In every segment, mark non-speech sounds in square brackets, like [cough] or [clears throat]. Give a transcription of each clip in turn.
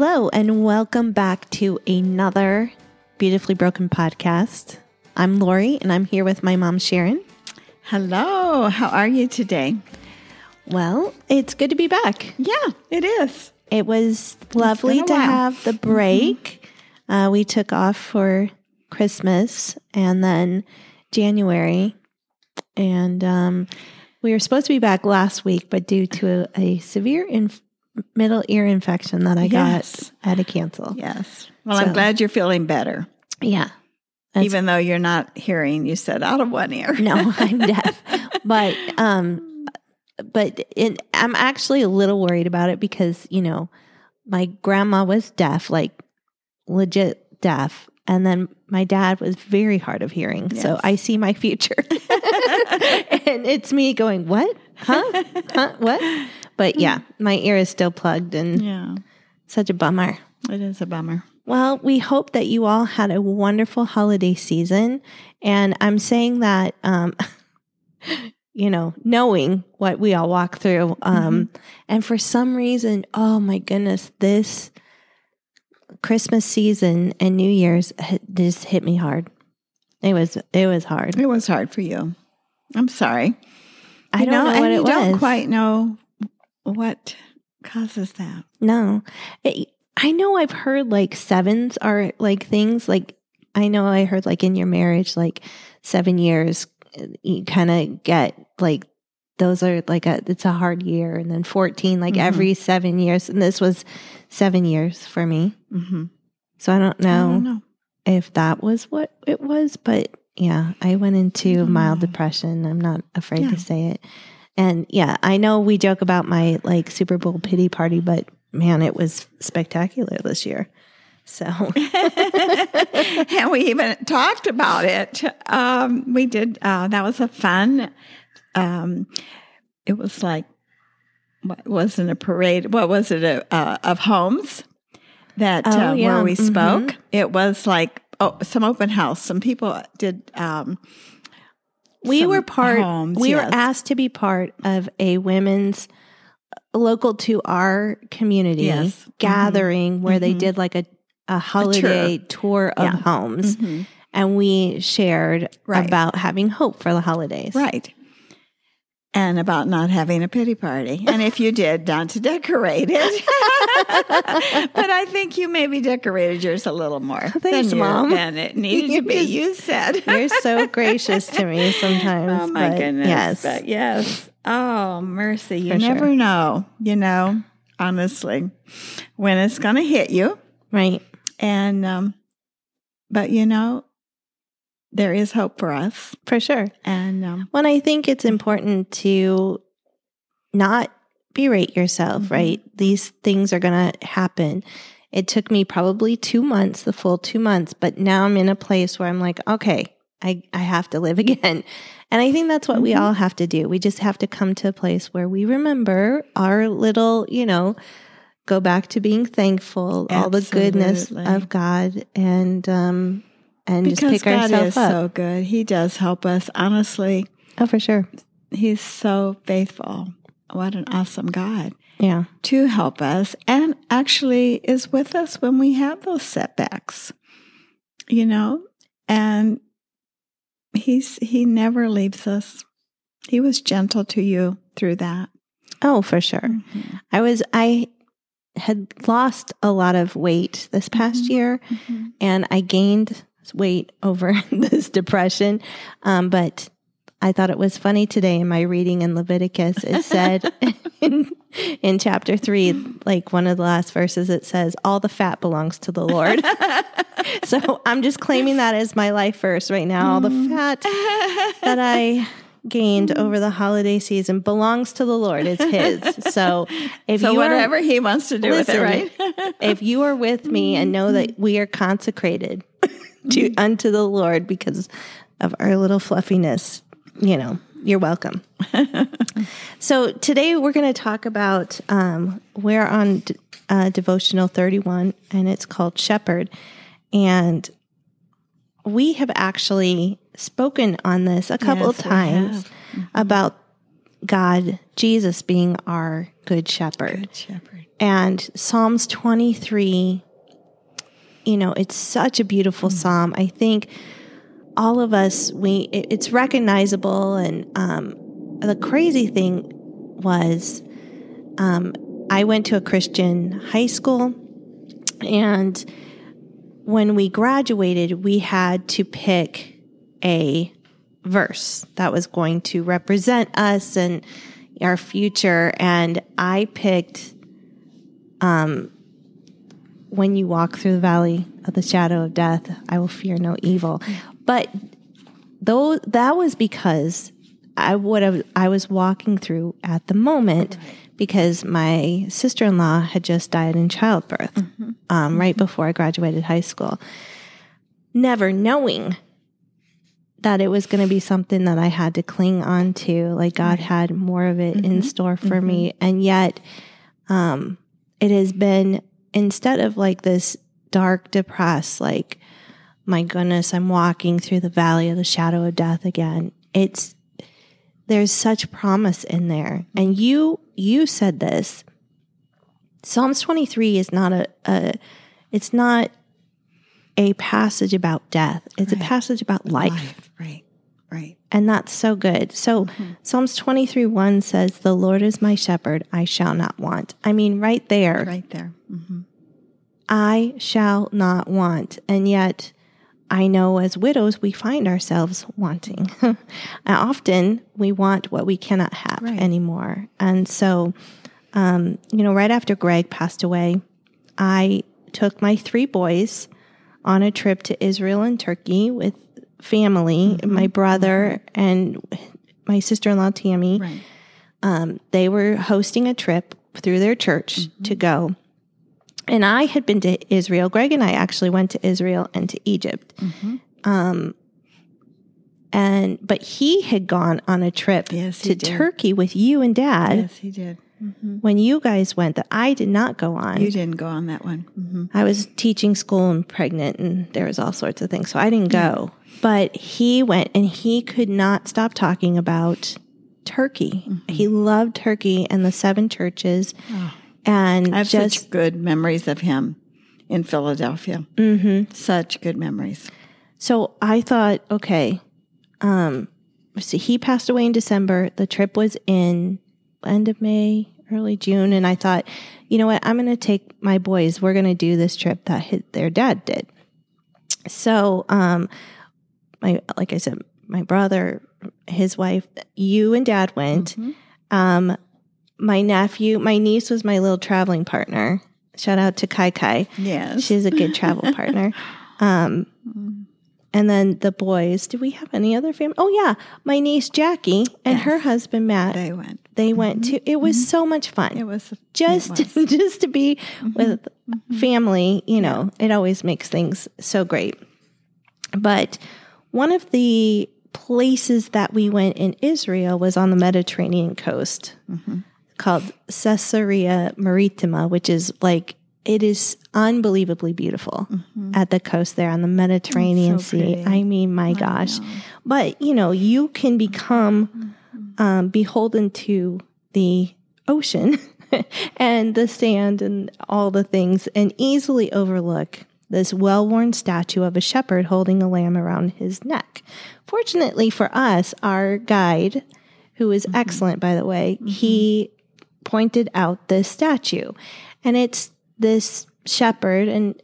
Hello, and welcome back to another Beautifully Broken podcast. I'm Lori, and I'm here with my mom, Sharon. Hello, how are you today? Well, it's good to be back. Yeah, it is. It was lovely to while. have the break. Uh, we took off for Christmas and then January. And um, we were supposed to be back last week, but due to a, a severe inf- middle ear infection that I Yes. got, I had to cancel. Yes. Well, So- I'm glad you're feeling better, Yeah. Even though you're not hearing. You said out of one ear. No, [laughs] I'm deaf. But um but it, I'm actually a little worried about it because, you know, my grandma was deaf, like legit deaf, and then my dad was very hard of hearing. So I see my future. [laughs] and it's me going, "What? Huh? Huh? What?" But yeah, my ear is still plugged and yeah, such a bummer. it is a bummer. Well, we hope that you all had a wonderful holiday season. And I'm saying that, um, [laughs] you know, knowing what we all walk through. Um, And for some reason, oh my goodness, this Christmas season and New Year's just hit me hard. It was, it was hard. It was hard for you. I'm sorry. I You don't know, and what it don't quite know what causes that. No, It- I know I've heard like sevens are like things like I know I heard like in your marriage, like seven years, you kind of get like those are like a it's a hard year, and then fourteen like Mhm. every seven years, and this was seven years for me. Mm-hmm. So I don't I know don't know. if that was what it was, but yeah, I went into mild depression. I'm not afraid Yeah. to say it. And yeah, I know we joke about my like Super Bowl pity party, but man, it was spectacular this year. So [laughs] and we even talked about it. Um, we did. Uh, that was a fun. Um, it was like what wasn't a parade. What was it? A, uh, of homes that Oh, uh, yeah. where we Mhm. spoke. It was like oh, some open house. Some people did. Um, we were part, homes, we were asked to be part of a women's local to our community Yes. Mhm. gathering where they Mhm. did like a, a holiday tour, of Yeah. homes. mhm. And we shared Right. about having hope for the holidays. Right. And about not having a pity party. And if you did, not to decorate it. [laughs] but I think you maybe decorated yours a little more Thanks, than, you- Mom. than it needed to be. just- you said. [laughs] You're so gracious to me [laughs] sometimes. oh my goodness. Yes. But yes. Oh, mercy. You For sure. never know, you know, honestly, when it's going to hit you. Right. And, um, but you know, there is hope for us. For sure. And, um, When I think it's important to not berate yourself, Mhm. right? These things are going to happen. It took me probably two months, the full two months, but now I'm in a place where I'm like, okay, I, I have to live [laughs] again. And I think that's what we Mhm. all have to do. We just have to come to a place where we remember our little, you know, go back to being thankful, all the goodness of God and um and because just pick God ourselves is up. so good. He does help us. Honestly, oh, for sure. He's so faithful. What an awesome God Yeah. to help us and actually is with us when we have those setbacks, you know, and he's, he never leaves us. He was gentle to you through that. Oh, for sure. I was I had lost a lot of weight this past Mhm. year and I gained weight over [laughs] this depression. Um, but I thought it was funny today in my reading in Leviticus. It said [laughs] in, in chapter three, like one of the last verses, it says, All the fat belongs to the Lord. [laughs] so I'm just claiming that as my life verse right now. All the fat that I gained over the holiday season belongs to the Lord. It's His. So if so you are whatever he wants to do Listen, with it, right? if you are with me and know that we are consecrated to [laughs] unto the Lord because of our little fluffiness, you know, you're welcome. [laughs] so today we're going to talk about um, we're on uh, devotional 31, and it's called Shepherd, and we have actually spoken on this a couple Yes, of times. Mm-hmm. about God, Jesus being our good shepherd. Good shepherd. And Psalms 23, you know, it's such a beautiful psalm. I think all of us, we it- it's recognizable. And um, the crazy thing was, um, I went to a Christian high school, and when we graduated, we had to pick a verse that was going to represent us and our future. And I picked when you walk through the valley of the shadow of death, I will fear no evil. But though that was because I would have I was walking through at the moment because my sister in law had just died in childbirth um, right before I graduated high school, never knowing that it was going to be something that I had to cling on to. Like God had more of it in store for me, and yet um, it has been instead of like this dark, depressed, like, my goodness, I'm walking through the valley of the shadow of death again. It's there's such promise in there. And you you said this. Psalms 23 is not a, a it's not a passage about death. It's a passage about life. Life. Right. Right. And that's so good. So mm-hmm. Psalms 23 1 says, The Lord is my shepherd, I shall not want. I mean, right there, Right there. Hmm I shall not want. And yet, I know as widows, we find ourselves wanting. [laughs] Often we want what we cannot have Right. anymore. And so, um, you know, right after Greg passed away, I took my three boys on a trip to Israel and Turkey with family, my brother and my sister in law, Tammy Right. um, they were hosting a trip through their church to go. And I had been to Israel. Greg and I actually went to Israel and to Egypt. Um, and but he had gone on a trip Yes, to did. Turkey with you and Dad Yes, he did. when you guys went that I did not go on. You didn't go on that one. hmm I was teaching school and pregnant, and there was all sorts of things, so I didn't go. But he went, and he could not stop talking about Turkey. Mm-hmm. He loved Turkey and the seven churches, and I have just such good memories of him in Philadelphia. Mm-hmm. Such good memories. so I thought, okay, um, so he passed away in December. The trip was in end of May, early June, and I thought, you know what, I'm going to take my boys. We're going to do this trip that his, their dad did. So, um, my like I said, my brother, his wife, you and dad went. Um, my nephew, my niece was my little traveling partner. Shout out to Kai Kai. Yes. She's a good travel [laughs] partner. Um, and then the boys. Do we have any other family? Oh yeah, my niece Jackie and her husband Matt. They, went. they went. Mm-hmm. went to. It was mm-hmm. so much fun. It was just it was. [laughs] just to be mm-hmm. with family. You know, it always makes things so great. But one of the places that we went in Israel was on the Mediterranean coast called Caesarea Maritima, which is like it is unbelievably beautiful at the coast there on the Mediterranean so Sea. I mean, my gosh. But you know, you can become um, beholden to the ocean [laughs] and the sand and all the things and easily overlook this well worn statue of a shepherd holding a lamb around his neck. Fortunately for us, our guide, who is excellent, by the way, he pointed out this statue. And it's this shepherd, and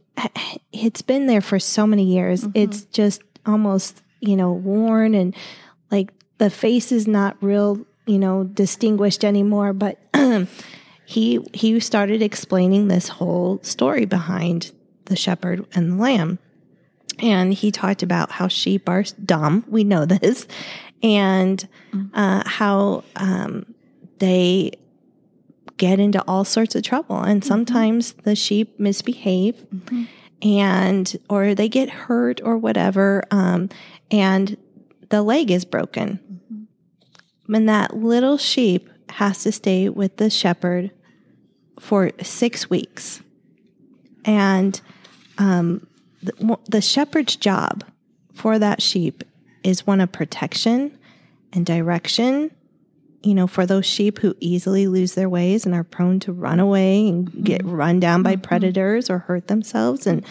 it's been there for so many years. It's just almost, you know, worn and like the face is not real, you know, distinguished anymore. But [clears throat] he he started explaining this whole story behind the shepherd and the lamb. And he talked about how sheep are dumb. We know this. And uh, how um, they get into all sorts of trouble. And sometimes the sheep misbehave and, or they get hurt or whatever. Um, and the leg is broken. And that little sheep has to stay with the shepherd for six weeks. And um, the, the shepherd's job for that sheep is one of protection and direction you know, for those sheep who easily lose their ways and are prone to run away and get run down by predators or hurt themselves. And,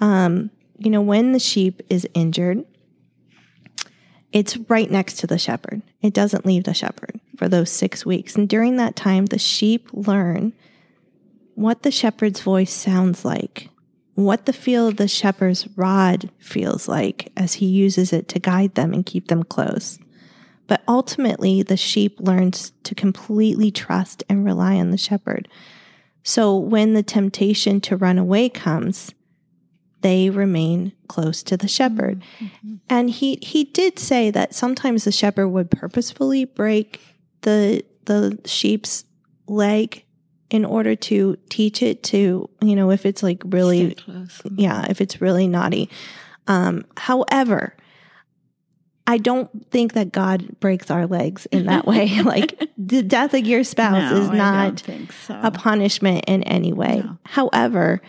um, you know, when the sheep is injured, it's right next to the shepherd. It doesn't leave the shepherd for those six weeks. And during that time, the sheep learn what the shepherd's voice sounds like, what the feel of the shepherd's rod feels like as he uses it to guide them and keep them close. But ultimately, the sheep learns to completely trust and rely on the shepherd. So when the temptation to run away comes, they remain close to the shepherd. Mm-hmm. And he he did say that sometimes the shepherd would purposefully break the the sheep's leg in order to teach it to, you know, if it's like really yeah, if it's really naughty. Um, however, I don't think that God breaks our legs in that way. [laughs] like the death of your spouse no, is not so. a punishment in any way. No. However,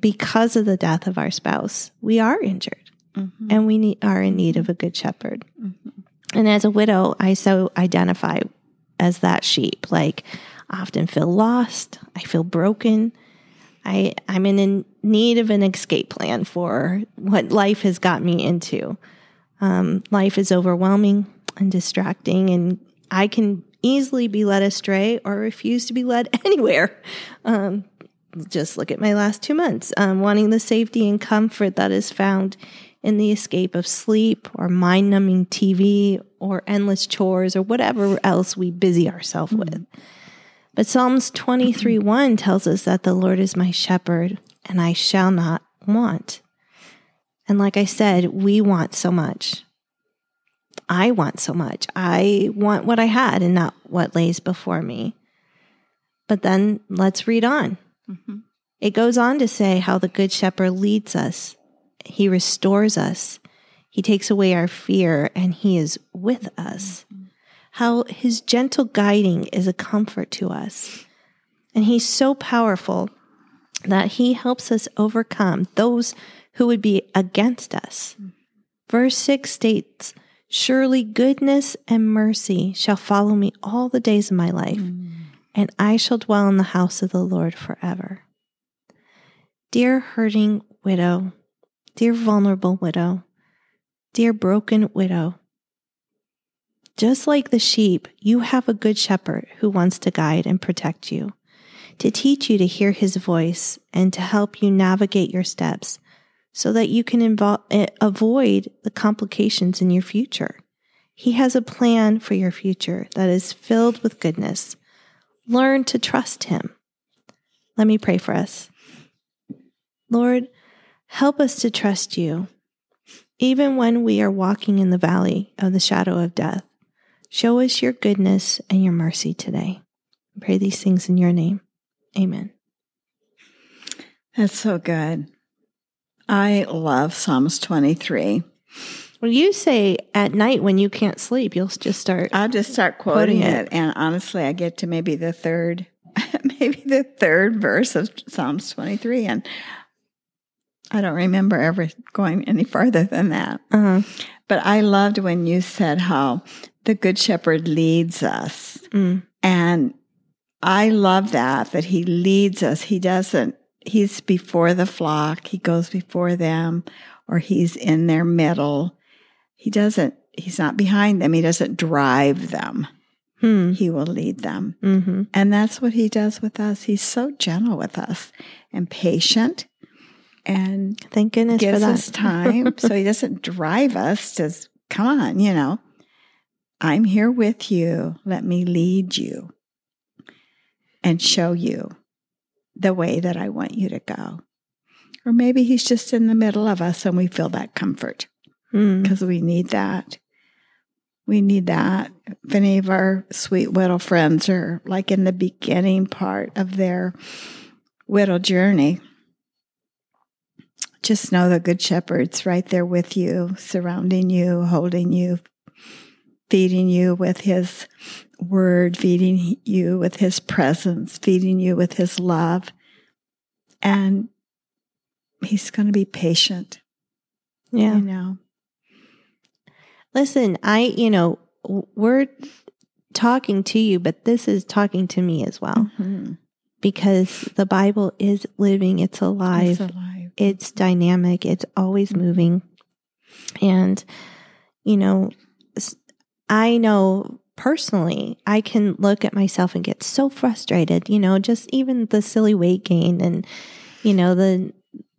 because of the death of our spouse, we are injured mm-hmm. and we need, are in need of a good shepherd. Mm-hmm. And as a widow, I so identify as that sheep. Like, I often feel lost, I feel broken. I, I'm in need of an escape plan for what life has got me into. Um, life is overwhelming and distracting, and I can easily be led astray or refuse to be led [laughs] anywhere. Um, just look at my last two months, um, wanting the safety and comfort that is found in the escape of sleep or mind numbing TV or endless chores or whatever else we busy ourselves mm-hmm. with. But Psalms 23 1 tells us that the Lord is my shepherd and I shall not want. And like I said, we want so much. I want so much. I want what I had and not what lays before me. But then let's read on. Mm-hmm. It goes on to say how the Good Shepherd leads us, He restores us, He takes away our fear, and He is with us. Mm-hmm. How His gentle guiding is a comfort to us. And He's so powerful that He helps us overcome those who would be against us. Verse 6 states, Surely goodness and mercy shall follow me all the days of my life. And I shall dwell in the house of the Lord forever. Dear hurting widow, dear vulnerable widow, dear broken widow, just like the sheep, you have a good shepherd who wants to guide and protect you, to teach you to hear his voice and to help you navigate your steps so that you can invo- eh, avoid the complications in your future. He has a plan for your future that is filled with goodness Learn to trust Him. Let me pray for us. Lord, help us to trust you, even when we are walking in the valley of the shadow of death. Show us your goodness and your mercy today. I pray these things in your name. Amen. That's so good. I love Psalms 23. Well, you say at night when you can't sleep, you'll just start. I'll just start quoting, quoting it. it. And honestly, I get to maybe the third, [laughs] maybe the third verse of Psalms 23. And I don't remember ever going any farther than that. Uh-huh. But I loved when you said how the Good Shepherd leads us. Mm. And I love that, that he leads us. He doesn't, he's before the flock, he goes before them, or he's in their middle he doesn't, he's not behind them. He doesn't drive them. Hmm. He will lead them. Mm-hmm. And that's what he does with us. He's so gentle with us and patient and thank goodness gives for that. us time. so he doesn't [laughs] drive us to come on, you know. I'm here with you. Let me lead you and show you the way that I want you to go. Or maybe he's just in the middle of us and we feel that comfort because mm. we need that. We need that. If any of our sweet widow friends are like in the beginning part of their widow journey, just know the Good Shepherd's right there with you, surrounding you, holding you, feeding you with His word, feeding you with His presence, feeding you with His love. And He's going to be patient. Yeah. You know, Listen, I, you know, we're talking to you, but this is talking to me as well Mhm. because the Bible is living, it's alive, It's alive. it's dynamic, it's always moving. And, you know, I know personally, I can look at myself and get so frustrated, you know, just even the silly weight gain and, you know, the,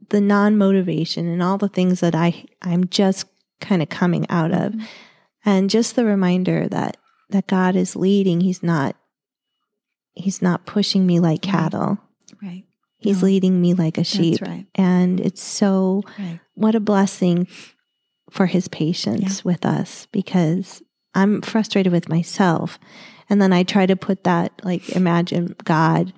the non motivation and all the things that I, I'm just kind of coming out of. Mhm. And just the reminder that, that God is leading. He's not, he's not pushing me like cattle. Right. He's No. leading me like a sheep. Right. And it's so, Right. what a blessing for his patience with us because I'm frustrated with myself. And then I try to put that, like, imagine God,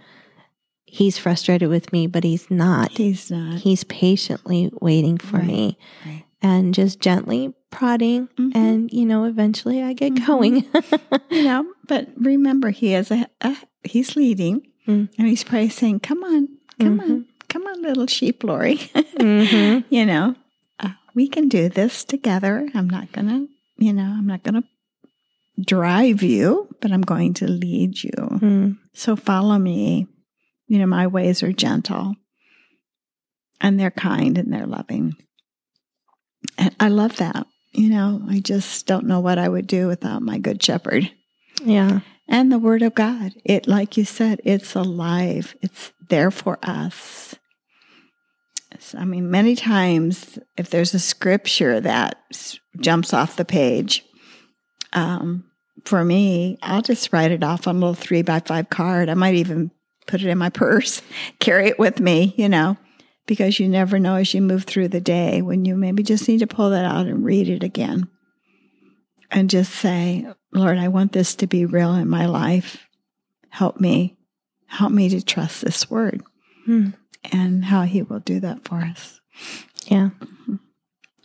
he's frustrated with me, but he's not. He's not. He's patiently waiting for Right, me right. and just gently prodding. Mhm. And, you know, eventually I get Mhm. going. [laughs] [laughs] you know, but remember, he is a, a he's leading, Mm. and he's probably saying, "Come on, come Mhm. on, come on, little sheep, Lori." Mhm. [laughs] you know, uh, we can do this together. I'm not gonna, you know, I'm not gonna drive you, but I'm going to lead you. Mm. So follow me. You know, my ways are gentle, and they're kind and they're loving. And I love that. You know, I just don't know what I would do without my good shepherd Yeah. and the word of God. It, like you said, it's alive. It's there for us. So, I mean, many times, if there's a scripture that s- jumps off the page, um, for me, I'll just write it off on a little three by five card. I might even put it in my [laughs] purse, carry it with me, you know, because you never know as you move through the day when you maybe just need to pull that out and read it again and just say, Lord, I want this to be real in my life. Help me. Help me to trust this word Mm. and how he will do that for us. Yeah.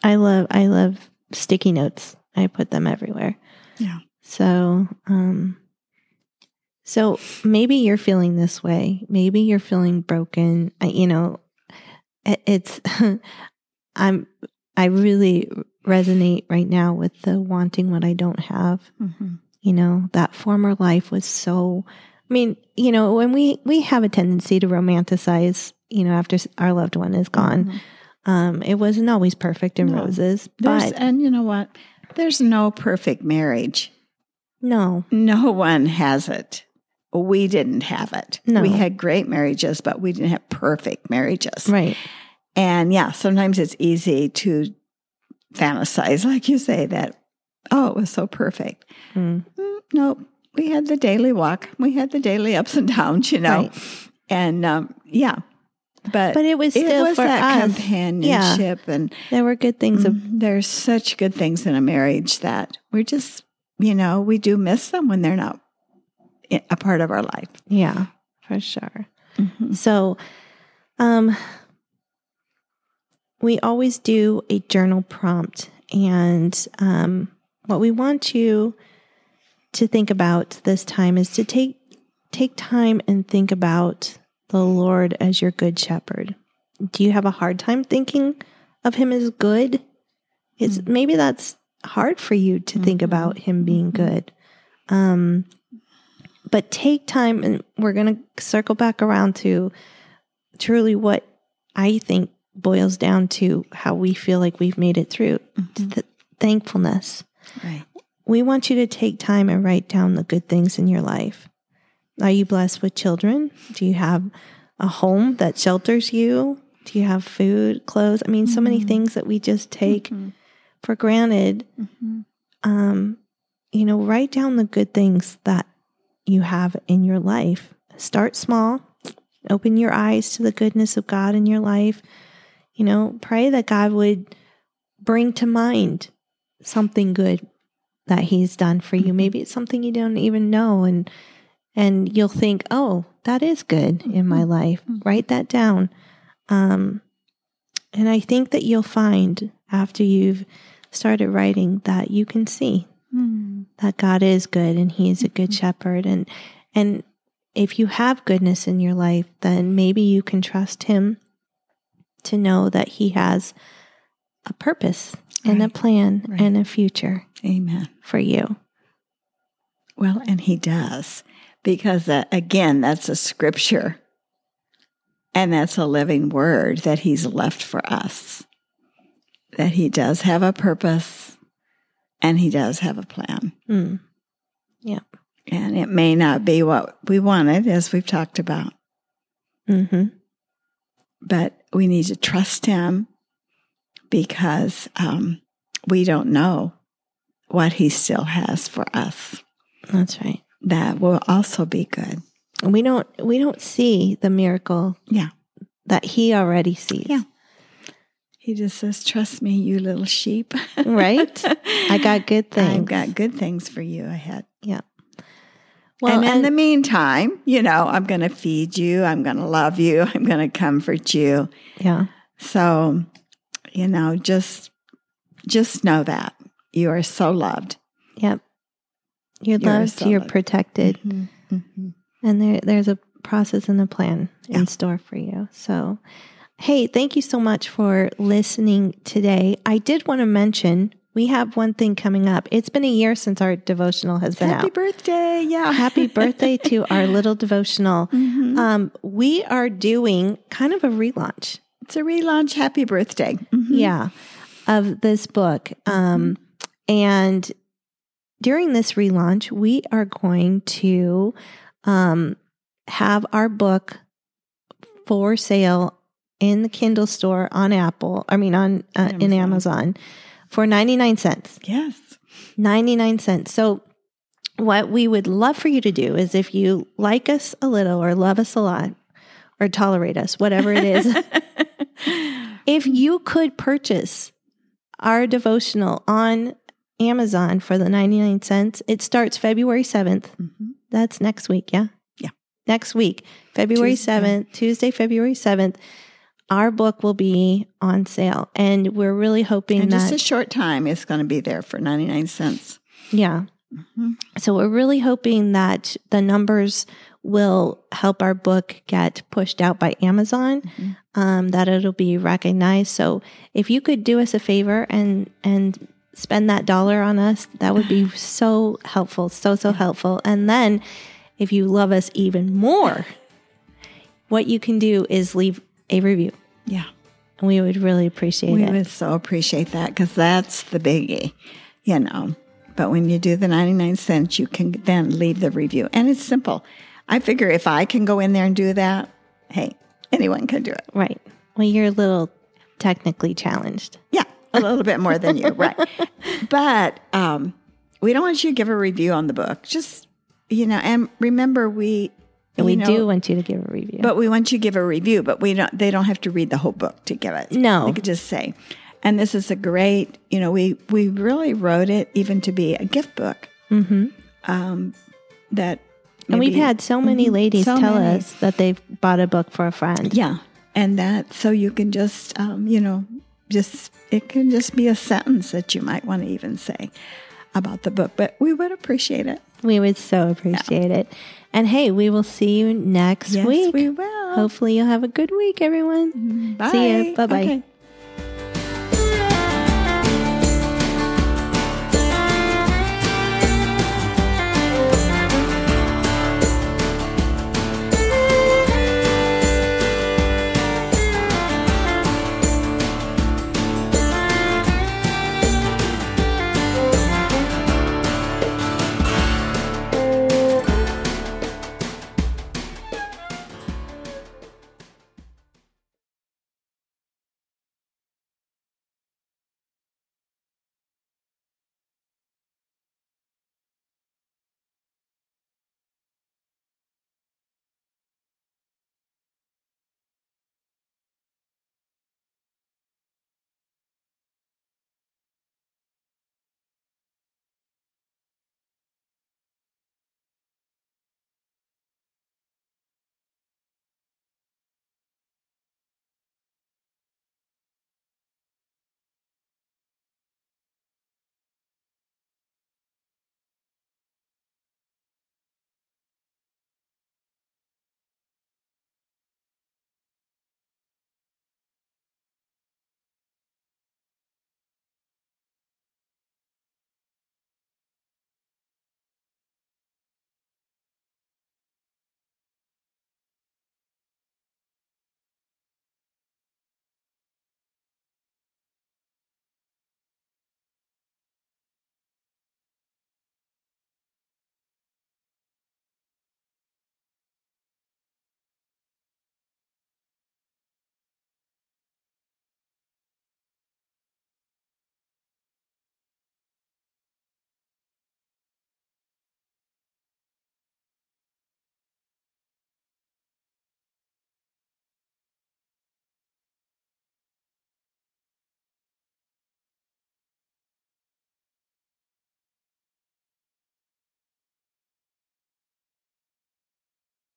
I love I love sticky notes. I put them everywhere. Yeah. So, um so maybe you're feeling this way. Maybe you're feeling broken. I, you know, it, it's [laughs] I'm I really resonate right now with the wanting what I don't have. Mm-hmm. You know, that former life was so I mean, you know, when we we have a tendency to romanticize, you know, after our loved one is gone. Um, it wasn't always perfect in Mm-hmm. No. roses, There's, but and you know what? There's no perfect marriage. No, No one has it. We didn't have it. No. We had great marriages, but we didn't have perfect marriages. right. And yeah, sometimes it's easy to fantasize, like you say, that, oh, it was so perfect. Mm, Mm, no, we had the daily walk. We had the daily ups and downs, you know. Right. And um, yeah, but, But it was it was for that us. companionship. And There were good things. Of, mm, there's such good things in a marriage that we're just, you know, we do miss them when they're not a part of our life. yeah, for sure. Mhm. So, um, we always do a journal prompt, and um, what we want you to think about this time is to take take time and think about the Lord as your good shepherd. Do you have a hard time thinking of Him as good? It's maybe that's hard for you to think Mhm. about Him being Mhm. good. Um, but take time, and we're going to circle back around to truly what I think boils down to how we feel like we've made it through Mhm. th- thankfulness. Right. We want you to take time and write down the good things in your life. Are you blessed with children? Do you have a home that shelters you? Do you have food, clothes? I mean, so many Mhm. things that we just take Mhm. For granted. Mhm. Um, you know, write down the good things that you have in your life. Start small. Open your eyes to the goodness of God in your life. You know, pray that God would bring to mind something good that he's done for you. Mhm. Maybe it's something you don't even know and and you'll think, "Oh, that is good in my Mhm. life." Mhm. Write that down. Um and I think that you'll find after you've started writing that you can see Mm. that God is good and he is a good Mhm. shepherd and and if you have goodness in your life then maybe you can trust him to know that he has a purpose and a plan Right. and a future Amen. for you. Well, and he does, because uh, again, that's a scripture and that's a living word that he's left for us. That he does have a purpose and he does have a plan. Mm. Yeah. And it may not be what we wanted, as we've talked about, Mm-hmm. but we need to trust him because um, we don't know what he still has for us. That's right. That will also be good. We don't we don't see the miracle Yeah. that he already sees. Yeah. He just says, Trust me, you little sheep. [laughs] Right? I got good things. [laughs] I've got good things for you ahead. Yeah. Well, and in and- the meantime, you know, I'm going to feed you. I'm going to love you. [laughs] I'm going to comfort you. yeah. So, you know, just just know that you are so loved. Yep. You're You're loved, so you're loved. protected, Mm-hmm. and there there's a process and a plan Yeah. in store for you. So, hey, thank you so much for listening today. I did want to mention we have one thing coming up. It's been a year since our devotional has been Happy out. birthday. Yeah. Happy [laughs] birthday to our little devotional. Mhm. Um, we are doing kind of a relaunch. It's a relaunch. Happy birthday. Mhm. yeah, of this book. Um, and during this relaunch, we are going to um, have our book for sale in the Kindle store on Apple. I mean, on uh, in Amazon. For ninety nine cents. Yes. 99 cents. So, what we would love for you to do is if you like us a little or love us a lot or tolerate us, whatever it is, [laughs] if you could purchase our devotional on Amazon for the 99 cents, it starts February 7th. Mhm. That's next week, yeah? Yeah. Next week, February Tuesday. 7th, Tuesday, February 7th, our book will be on sale. And we're really hoping In that, just a short time, it's going to be there for 99 cents. yeah. Mhm. So we're really hoping that the numbers will help our book get pushed out by Amazon, Mhm. um, that it'll be recognized. So if you could do us a favor and and spend that dollar on us, that would be [sighs] so helpful, so so helpful. And then if you love us even more, what you can do is leave a review. Yeah. And we would really appreciate We it. would so appreciate that because that's the biggie, you know. But when you do the 99 cents, you can then leave the review. And it's simple. I figure if I can go in there and do that, hey, anyone can do it. right. Well, you're a little technically challenged. Yeah, a little bit more than you, right. [laughs] But um, we don't want you to give a review on the book. Just, you know, and remember, we. And we know, do want you to give a review. But we want you to give a review, but we don't they don't have to read the whole book to give it. No. They could just say. And this is a great, you know, we we really wrote it even to be a gift book. mm-hmm. Um that And we've had so many Mhm. ladies So tell many. us that they've bought a book for a friend. Yeah. And that so you can just um, you know, just it can just be a sentence that you might want to even say about the book. But we would appreciate it. We would so appreciate it. And hey, we will see you next yes, week. we will. Hopefully, you'll have a good week, everyone. Bye. See you. Bye-bye. Okay.